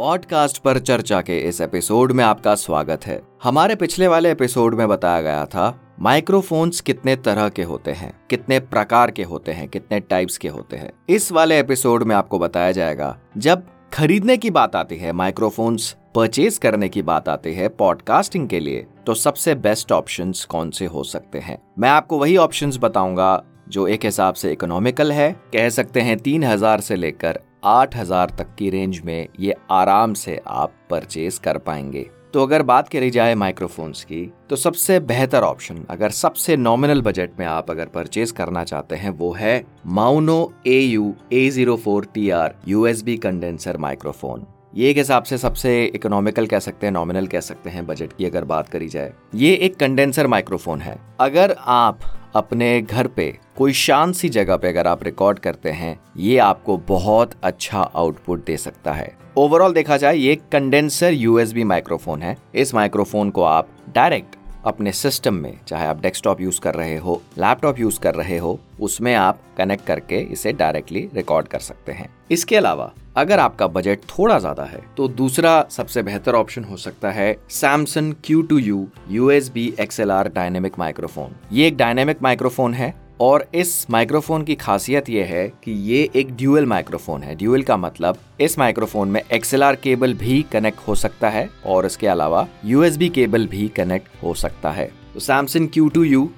Podcast पर चर्चा के इस एपिसोड में आपका स्वागत है। हमारे पिछले वाले एपिसोड में बताया गया था, माइक्रोफोन्स कितने तरह के होते हैं, कितने प्रकार के होते हैं, कितने टाइप्स के होते हैं। इस वाले एपिसोड में आपको बताया जाएगा, जब खरीदने की बात आती है, माइक्रोफोन्स परचेज करने की बात आती है पॉडकास्टिंग के लिए तो सबसे बेस्ट ऑप्शंस कौन से हो सकते हैं? मैं आपको वही ऑप्शंस बताऊँगा, जो एक हिसाब से इकोनॉमिकल है, कह सकते हैं तीन हज़ार से लेकर आठ हज़ार तक की रेंज में ये आराम से आप परचेज कर पाएँगे। तो अगर बात करी जाए माइक्रोफोन्स की तो सबसे बेहतर ऑप्शन अगर सबसे नॉमिनल बजट में आप अगर परचेज करना चाहते हैं, वो है Maono A U A zero four T R USB condenser microphone ये एक हिसाब से सबसे इकोनॉमिकल कह सकते हैं नॉमिनल कह सकते हैं बजट की अगर बात करी जाए। ये एक कंडेंसर माइक्रोफोन है। अगर आप अपने घर पे कोई शांत सी जगह पे अगर आप रिकॉर्ड करते हैं, ये आपको बहुत अच्छा आउटपुट दे सकता है। ओवरऑल देखा जाए, ये कंडेंसर यूएसबी माइक्रोफोन है। इस माइक्रोफोन को आप डायरेक्ट अपने सिस्टम में, चाहे आप डेस्कटॉप यूज़ कर रहे हो लैपटॉप यूज़ कर रहे हो, उसमें आप कनेक्ट करके इसे डायरेक्टली रिकॉर्ड कर सकते हैं। इसके अलावा अगर आपका बजट थोड़ा ज़्यादा है तो दूसरा सबसे बेहतर ऑप्शन हो सकता है Samsung Q two U USB XLR dynamic microphone ये एक डायनेमिक माइक्रोफोन है और इस माइक्रोफोन की खासियत यह है कि ये एक ड्यूअल माइक्रोफोन है। ड्यूअल का मतलब इस माइक्रोफोन में एक्सएलआर केबल भी कनेक्ट हो सकता है और इसके अलावा यूएसबी केबल भी कनेक्ट हो सकता है। तो सैमसंग क्यू टू यू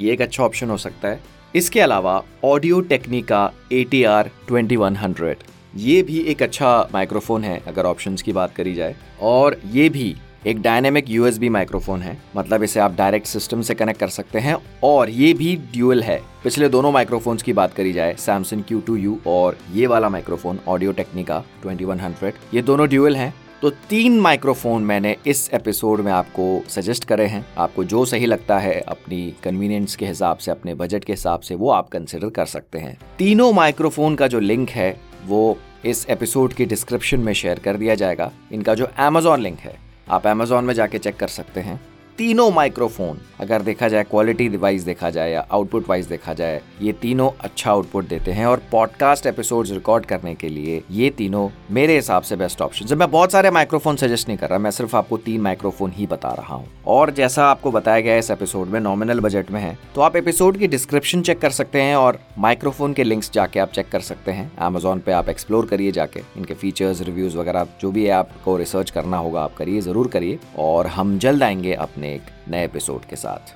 ये एक अच्छा ऑप्शन हो सकता है। इसके अलावा Audio Technica A T R twenty one hundred ये भी एक अच्छा माइक्रोफोन है, अगर ऑप्शंस की बात करी जाए। और ये भी एक डायनेमिक यूएसबी माइक्रोफोन है मतलब इसे आप डायरेक्ट सिस्टम से कनेक्ट कर सकते हैं। और ये भी ड्यूअल है। पिछले दोनों माइक्रोफोन्स की बात करी जाए सैमसंग क्यू टू यू और ये वाला माइक्रोफोन ऑडियो टेक्निका 2100 ये दोनों ड्यूअल हैं। तो तीन माइक्रोफोन मैंने इस एपिसोड में आपको सजेस्ट करे हैं। आपको जो सही लगता है, अपनी कन्वीनियंस के हिसाब से, अपने बजट के हिसाब से, वो आप कंसिडर कर सकते हैं। तीनों माइक्रोफोन का जो लिंक है वो इस एपिसोड की डिस्क्रिप्शन में शेयर कर दिया जाएगा। इनका जो अमेजोन लिंक है, आप अमेजोन में जाके चेक कर सकते हैं। तीनों माइक्रोफोन अगर देखा जाए क्वालिटी वाइज देखा जाए या आउटपुट वाइज देखा जाए, ये तीनों अच्छा आउटपुट देते हैं और पॉडकास्ट एपिसोड्स रिकॉर्ड करने के लिए ये तीनों मेरे हिसाब से बेस्ट ऑप्शन जब मैं बहुत सारे माइक्रोफोन सजेस्ट नहीं कर रहा, मैं सिर्फ़ आपको तीन माइक्रोफोन ही बता रहा हूँ। और जैसा आपको बताया गया इस एपिसोड में नॉमिनल बजट में है तो आप एपिसोड की डिस्क्रिप्शन चेक कर सकते हैं और माइक्रोफोन के लिंक्स जाके आप चेक कर सकते हैं। अमेजोन पे आप एक्सप्लोर करिए जाके, इनके फीचर्स रिव्यूज़ वगैरह, जो भी है, आपको रिसर्च करना होगा, आप करिए, ज़रूर करिए। और हम जल्द आएँगे अपने एक नए एपिसोड के साथ।